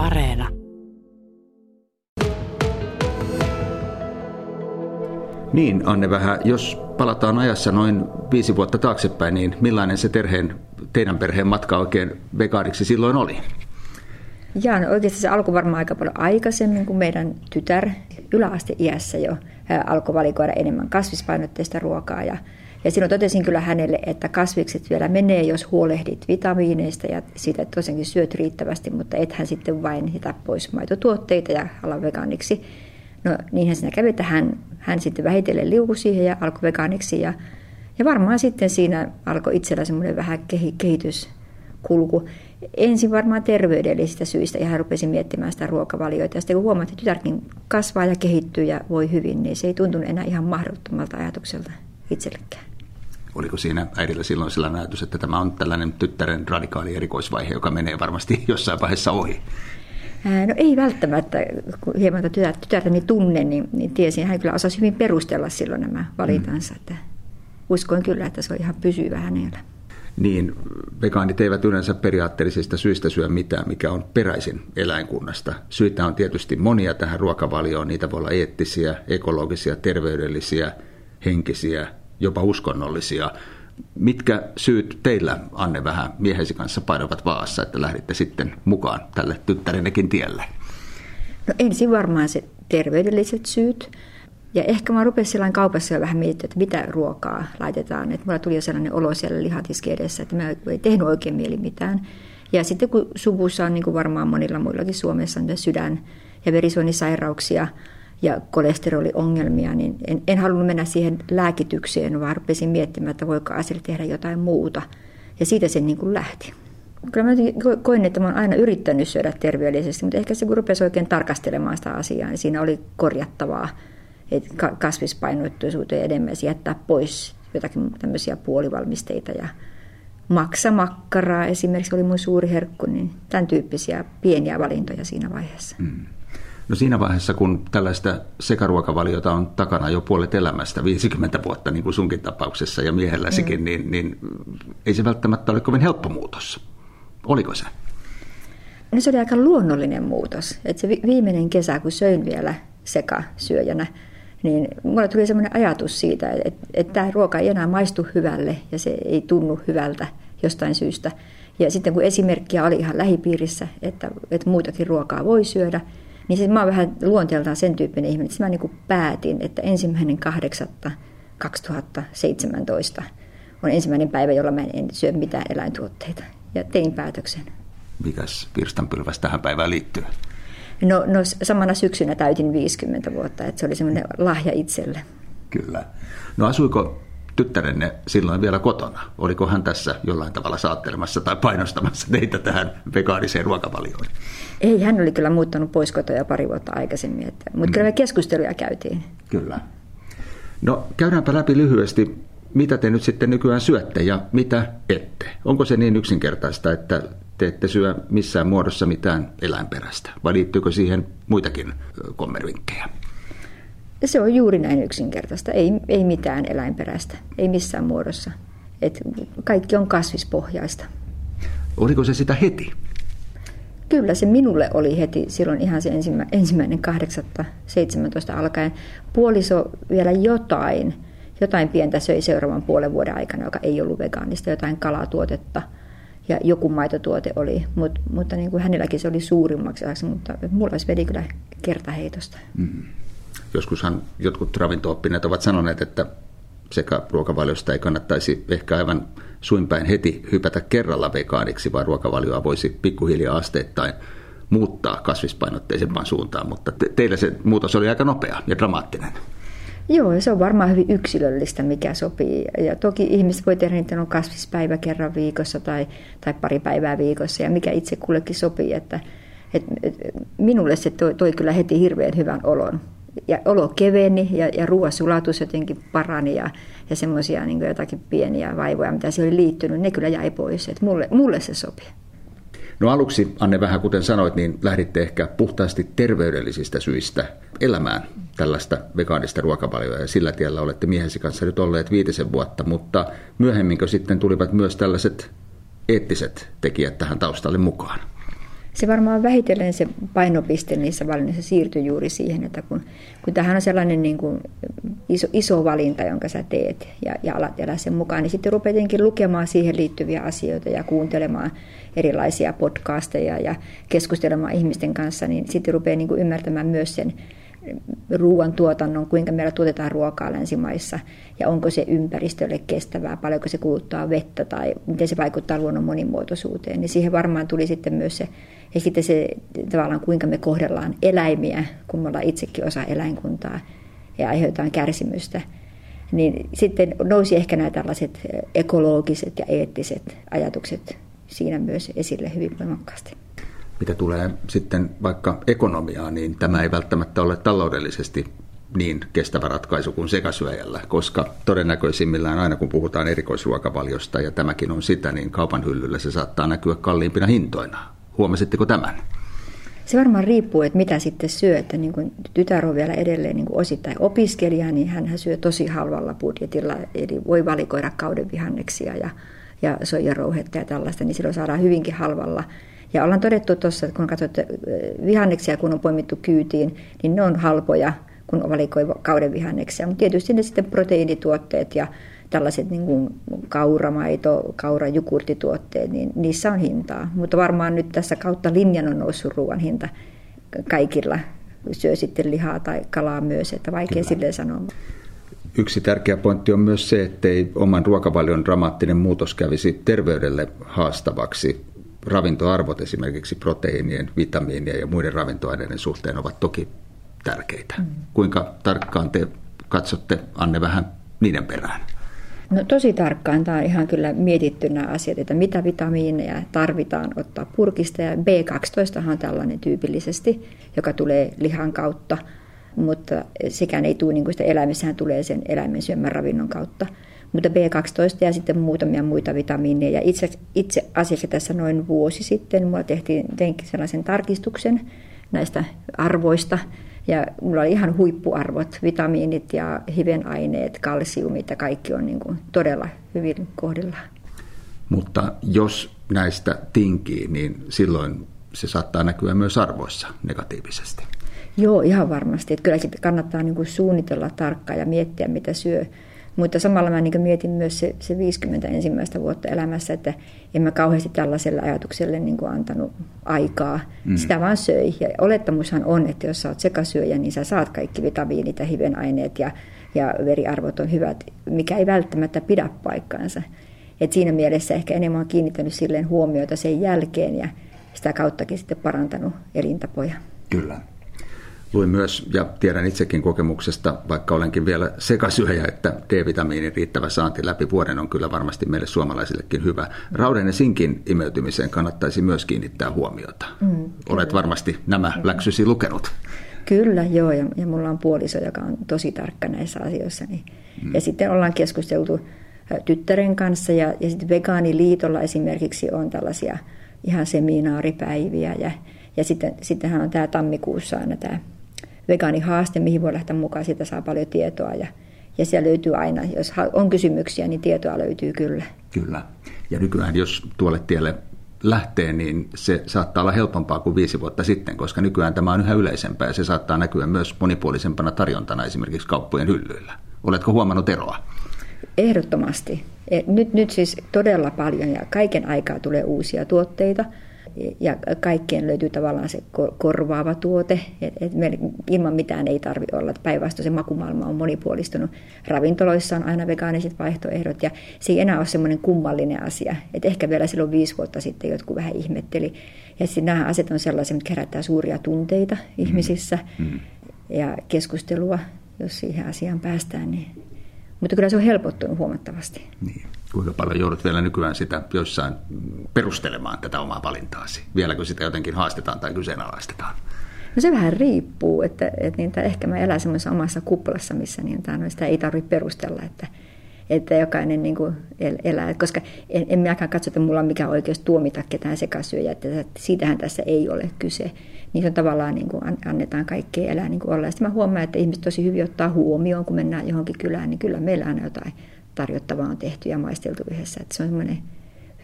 Areena. Niin, Anne vähän, jos palataan ajassa noin viisi vuotta taaksepäin, niin millainen se terheen, teidän perheen matka oikein vegaaniksi silloin oli? Jaa, no oikeasti se alkoi varmaan aika paljon aikaisemmin, kuin meidän tytär yläasteiässä jo alkoi valikoida enemmän kasvispainotteista ruokaa. Ja, ja silloin totesin kyllä hänelle, että kasvikset vielä menee, jos huolehdit vitamiineista ja siitä tosiaankin syöt riittävästi, mutta ethän sitten vain jätä pois maitotuotteita ja ala vegaaniksi. No niinhän siinä kävi, että hän, hän sitten vähitellen liukui siihen ja alkoi vegaaniksi. Ja, ja varmaan sitten siinä alkoi itsellä semmoinen vähän kehityskulku. Ensin varmaan terveydellisistä syistä ihan rupesin miettimään sitä ruokavalioita. Ja sitten kun huomasin, että tytärkin kasvaa ja kehittyy ja voi hyvin, niin se ei tuntunut enää ihan mahdottomalta ajatukselta itsellekään. Oliko siinä äidillä silloin sellainen ajatus, että tämä on tällainen tyttären radikaali erikoisvaihe, joka menee varmasti jossain vaiheessa ohi? No ei välttämättä, kun hieman tytär, tytärtäni tunne, niin, niin tiesin, hän kyllä osasi hyvin perustella silloin nämä valintansa. Mm. Että uskoin kyllä, että se on ihan pysyvä hänellä. Niin, vegaanit eivät yleensä periaatteellisista syistä syö mitään, mikä on peräisin eläinkunnasta. Syitä on tietysti monia tähän ruokavalioon. Niitä voi olla eettisiä, ekologisia, terveydellisiä, henkisiä, jopa uskonnollisia. Mitkä syyt teillä, Anne, vähän miehesi kanssa painavat vaassa, että lähditte sitten mukaan tälle tyttärennekin tielle? No ensin varmaan se terveydelliset syyt. Ja ehkä mä rupesin sellainen kaupassa jo vähän miettimään, että mitä ruokaa laitetaan. Että mulla tuli jo sellainen olo siellä lihatiski edessä, että mä ei tehnyt oikein mieli mitään. Ja sitten kun suvussa on niin kuin varmaan monilla muillakin Suomessa on sydän- ja verisuonisairauksia ja kolesteroliongelmia, niin en, en halunnut mennä siihen lääkitykseen, vaan rupesin miettimään, että voiko asialle tehdä jotain muuta. Ja siitä se niin kuin lähti. Kyllä mä koin, että mä oon aina yrittänyt syödä terveellisesti, mutta ehkä se kun rupesi oikein tarkastelemaan sitä asiaa, niin siinä oli korjattavaa että kasvispainoittuisuuteen enemmän jättää pois jotakin tämmöisiä puolivalmisteita ja maksamakkaraa esimerkiksi oli mun suuri herkku, niin tämän tyyppisiä pieniä valintoja siinä vaiheessa. Mm. No siinä vaiheessa, kun tällaista sekaruokavaliota on takana jo puolet elämästä, 50 vuotta niin kuin sunkin tapauksessa ja miehelläsikin, mm. niin, niin ei se välttämättä ole kovin helppo muutos. Oliko se? No se oli aika luonnollinen muutos. että se viimeinen kesä, kun söin vielä sekasyöjänä, niin mulle tuli sellainen ajatus siitä, että, että tämä ruoka ei enää maistu hyvälle ja se ei tunnu hyvältä jostain syystä. Ja sitten kun esimerkkiä oli ihan lähipiirissä, että, että muutakin ruokaa voi syödä, niin sitten mä oon vähän luonteeltaan sen tyyppinen ihminen, että mä niin päätin, että ensimmäinen kahdeksatta 2017 on ensimmäinen päivä, jolla mä en syö mitään eläintuotteita. Ja tein päätöksen. Mikäs virstanpylväs tähän päivään liittyy? No, no samana syksynä täytin 50 vuotta, että se oli semmoinen lahja itselle. Kyllä. No asuiko tyttärenne silloin vielä kotona? Oliko hän tässä jollain tavalla saattelemassa tai painostamassa teitä tähän vegaaniseen ruokavalioon? Ei, hän oli kyllä muuttanut pois kotoa pari vuotta aikaisemmin, että, mutta mm. kyllä me keskusteluja käytiin. Kyllä. No käydäänpä läpi lyhyesti, mitä te nyt sitten nykyään syötte ja mitä ette. Onko se niin yksinkertaista, että te ette syö missään muodossa mitään eläinperäistä, vai liittyykö siihen muitakin kommervinkkejä? Se on juuri näin yksinkertaista. Ei, ei mitään eläinperäistä, ei missään muodossa. Et kaikki on kasvispohjaista. Oliko se sitä heti? Kyllä se minulle oli heti silloin ihan se ensimmä, ensimmäinen 8.17 alkaen. Puoliso vielä jotain, jotain pientä söi seuraavan puolen vuoden aikana, joka ei ollut vegaanista, jotain kalatuotetta – ja joku maitotuote oli, Mut, mutta niin kuin hänelläkin se oli suurimmaksi mutta mulla olisi veli kyllä kertaheitosta. Mm. Joskushan jotkut ravintooppineet ovat sanoneet, että sekä ruokavaliosta ei kannattaisi ehkä aivan suinpäin heti hypätä kerralla vegaaniksi, vaan ruokavalioa voisi pikkuhiljaa asteittain muuttaa kasvispainotteisempaan suuntaan, mutta te- teillä se muutos oli aika nopea ja dramaattinen. Joo, se on varmaan hyvin yksilöllistä, mikä sopii. Ja toki ihmiset voi tehdä niitä on kasvispäivä kerran viikossa tai, tai pari päivää viikossa ja mikä itse kullekin sopii. Että, et, et, minulle se toi, toi kyllä heti hirveän hyvän olon. Ja olo keveni ja, ja ruoasulatus jotenkin parani ja, ja semmoisia niin jotakin pieniä vaivoja, mitä siihen oli liittynyt, ne kyllä jäi pois. Et mulle, mulle se sopii. No aluksi, Anne, vähän kuten sanoit, niin lähditte ehkä puhtaasti terveydellisistä syistä elämään tällaista vegaanista ruokavalioa ja sillä tiellä olette miehesi kanssa nyt olleet viitisen vuotta, mutta myöhemminkö sitten tulivat myös tällaiset eettiset tekijät tähän taustalle mukaan? Se varmaan vähitellen se painopiste niissä valinnoissa siirtyy juuri siihen, että kun, kun tämähän on sellainen niin kuin iso, iso valinta, jonka sä teet ja, ja alat elää sen mukaan, niin sitten rupeat lukemaan siihen liittyviä asioita ja kuuntelemaan erilaisia podcasteja ja keskustelemaan ihmisten kanssa, niin sitten rupeaa niin kuin ymmärtämään myös sen ruoantuotannon, kuinka meillä tuotetaan ruokaa länsimaissa ja onko se ympäristölle kestävää, paljonko se kuluttaa vettä tai miten se vaikuttaa luonnon monimuotoisuuteen. Niin siihen varmaan tuli sitten myös se, ja sitten se tavallaan kuinka me kohdellaan eläimiä, kun me ollaan itsekin osa eläinkuntaa ja aiheutetaan kärsimystä. Niin sitten nousi ehkä nämä tällaiset ekologiset ja eettiset ajatukset siinä myös esille hyvin voimakkaasti. Mitä tulee sitten vaikka ekonomiaan, niin tämä ei välttämättä ole taloudellisesti niin kestävä ratkaisu kuin sekasyöjällä, koska todennäköisimmillään aina kun puhutaan erikoisruokavaliosta, ja tämäkin on sitä, niin kaupan hyllyllä se saattaa näkyä kalliimpina hintoina. Huomasitteko tämän? Se varmaan riippuu, että mitä sitten syö. Että niin kuin tytär on vielä edelleen niin kuin osittain opiskelija, niin hän syö tosi halvalla budjetilla, eli voi valikoida kauden vihanneksia ja, ja soijarouhetta ja tällaista, niin silloin saadaan hyvinkin halvalla ja ollaan todettu tuossa, että kun katsotte vihanneksia, kun on poimittu kyytiin, niin ne on halpoja, kun valikoi kauden vihanneksia. Mutta tietysti ne sitten proteiinituotteet ja tällaiset niin kuin kauramaito, kaurajukurtituotteet, niin niissä on hintaa. Mutta varmaan nyt tässä kautta linjan on noussut ruoan hinta kaikilla. Syö sitten lihaa tai kalaa myös, että vaikea Kyllä. silleen sanoa. Yksi tärkeä pointti on myös se, ettei oman ruokavalion dramaattinen muutos kävisi terveydelle haastavaksi ravintoarvot esimerkiksi proteiinien, vitamiinien ja muiden ravintoaineiden suhteen ovat toki tärkeitä. Mm. Kuinka tarkkaan te katsotte, Anne, vähän niiden perään? No tosi tarkkaan. Tämä on ihan kyllä mietitty nämä asiat, että mitä vitamiineja tarvitaan ottaa purkista. Ja B12 on tällainen tyypillisesti, joka tulee lihan kautta, mutta sekään ei tule niin kuin sitä eläimessähän tulee sen eläimen syömän ravinnon kautta mutta B12 ja sitten muutamia muita vitamiineja. Itse, itse asiassa tässä noin vuosi sitten mulla tehtiin, teinkin sellaisen tarkistuksen näistä arvoista, ja mulla oli ihan huippuarvot, vitamiinit ja hivenaineet, kalsiumit ja kaikki on niin kuin todella hyvin kohdillaan. Mutta jos näistä tinkii, niin silloin se saattaa näkyä myös arvoissa negatiivisesti. Joo, ihan varmasti. Että kyllä kannattaa niin kuin suunnitella tarkkaan ja miettiä, mitä syö. Mutta samalla mä niin mietin myös se, se 50 ensimmäistä vuotta elämässä, että en mä kauheasti tällaiselle ajatukselle niin kuin antanut aikaa. Mm. Sitä vaan söi. Ja olettamushan on, että jos sä oot sekasyöjä, niin sä saat kaikki vitamiinit ja hivenaineet ja, ja veriarvot on hyvät, mikä ei välttämättä pidä paikkaansa. Et siinä mielessä ehkä enemmän on kiinnittänyt silleen huomiota sen jälkeen ja sitä kauttakin sitten parantanut elintapoja. Kyllä. Luin myös, ja tiedän itsekin kokemuksesta, vaikka olenkin vielä sekasyöjä, että D-vitamiinin riittävä saanti läpi vuoden on kyllä varmasti meille suomalaisillekin hyvä. Rauden ja sinkin imeytymiseen kannattaisi myös kiinnittää huomiota. Mm, Olet varmasti nämä kyllä. läksysi lukenut. Kyllä, joo, ja, ja mulla on puoliso, joka on tosi tarkka näissä asioissa. Niin. Mm. Ja sitten ollaan keskusteltu tyttären kanssa, ja, ja sitten Vegaaniliitolla esimerkiksi on tällaisia ihan seminaaripäiviä, ja, ja sitten, sittenhän on tämä tammikuussa aina tämä vegaanihaaste, mihin voi lähteä mukaan, siitä saa paljon tietoa ja, ja siellä löytyy aina, jos on kysymyksiä, niin tietoa löytyy kyllä. Kyllä. Ja nykyään, jos tuolle tielle lähtee, niin se saattaa olla helpompaa kuin viisi vuotta sitten, koska nykyään tämä on yhä yleisempää ja se saattaa näkyä myös monipuolisempana tarjontana esimerkiksi kauppojen hyllyillä. Oletko huomannut eroa? Ehdottomasti. E, nyt, nyt siis todella paljon ja kaiken aikaa tulee uusia tuotteita – ja kaikkien löytyy tavallaan se korvaava tuote, että et ilman mitään ei tarvitse olla. Päinvastoin se makumaailma on monipuolistunut. Ravintoloissa on aina vegaaniset vaihtoehdot ja se ei enää ole semmoinen kummallinen asia. Et ehkä vielä silloin viisi vuotta sitten jotkut vähän ihmetteli. Ja sitten nämä asiat on sellaisia, että herättää suuria tunteita mm. ihmisissä mm. ja keskustelua, jos siihen asiaan päästään. Niin. Mutta kyllä se on helpottunut huomattavasti. Niin kuinka paljon joudut vielä nykyään sitä jossain perustelemaan tätä omaa valintaasi? Vieläkö sitä jotenkin haastetaan tai kyseenalaistetaan? No se vähän riippuu, että, että niin, ehkä mä elän semmoisessa omassa kuplassa, missä niin, tämä, sitä ei tarvitse perustella, että, että jokainen niin kuin elää. Koska en, en minäkään katso, että mulla on mikään oikeus tuomita ketään sekasyöjä, että siitähän tässä ei ole kyse. Niin on tavallaan niin kuin annetaan kaikkea elää niin kuin olla. Ja sitten mä huomaan, että ihmiset tosi hyvin ottaa huomioon, kun mennään johonkin kylään, niin kyllä meillä on jotain tarjottavaa on tehty ja maisteltu yhdessä. Että se on semmoinen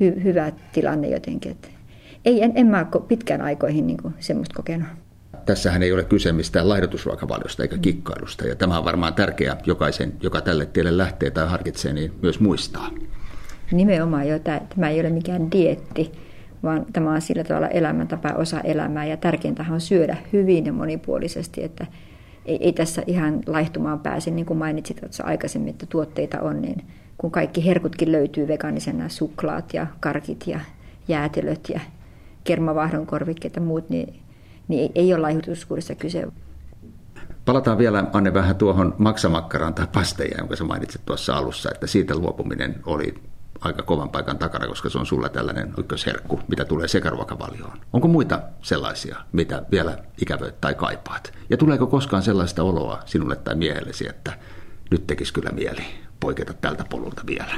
hy- hyvä tilanne jotenkin. Että Ei, en, en mä ole pitkään aikoihin niin semmoista kokenut. Tässähän ei ole kyse mistään laihdutusruokavaliosta eikä kikkailusta, ja tämä on varmaan tärkeää jokaisen, joka tälle tielle lähtee tai harkitsee, niin myös muistaa. Nimenomaan jo, tämä ei ole mikään dietti, vaan tämä on sillä tavalla elämäntapa osa elämää, ja tärkeintä on syödä hyvin ja monipuolisesti, että ei, ei tässä ihan laihtumaan pääse, niin kuin mainitsit että aikaisemmin, että tuotteita on, niin kun kaikki herkutkin löytyy vegaanisena, suklaat ja karkit ja jäätelöt ja kermavahdon korvikkeet ja muut, niin, niin ei ole laihutuskuudessa kyse. Palataan vielä, Anne, vähän tuohon maksamakkaraan tai pasteja, jonka sä mainitsit tuossa alussa, että siitä luopuminen oli aika kovan paikan takana, koska se on sulla tällainen ykkösherkku, mitä tulee sekaruokavalioon. Onko muita sellaisia, mitä vielä ikävöit tai kaipaat? Ja tuleeko koskaan sellaista oloa sinulle tai miehellesi, että nyt tekisi kyllä mieli poiketa tältä polulta vielä?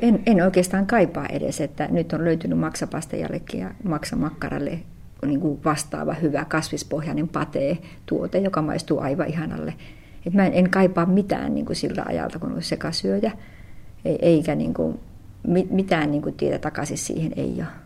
En, en oikeastaan kaipaa edes, että nyt on löytynyt maksapastajallekin ja maksamakkaralle niin kuin vastaava hyvä kasvispohjainen patee tuote, joka maistuu aivan ihanalle. Et mä en, en kaipaa mitään niin kuin sillä ajalta, kun on sekasyöjä eikä niin kuin, mitään niin kuin tietä takaisin siihen ei ole.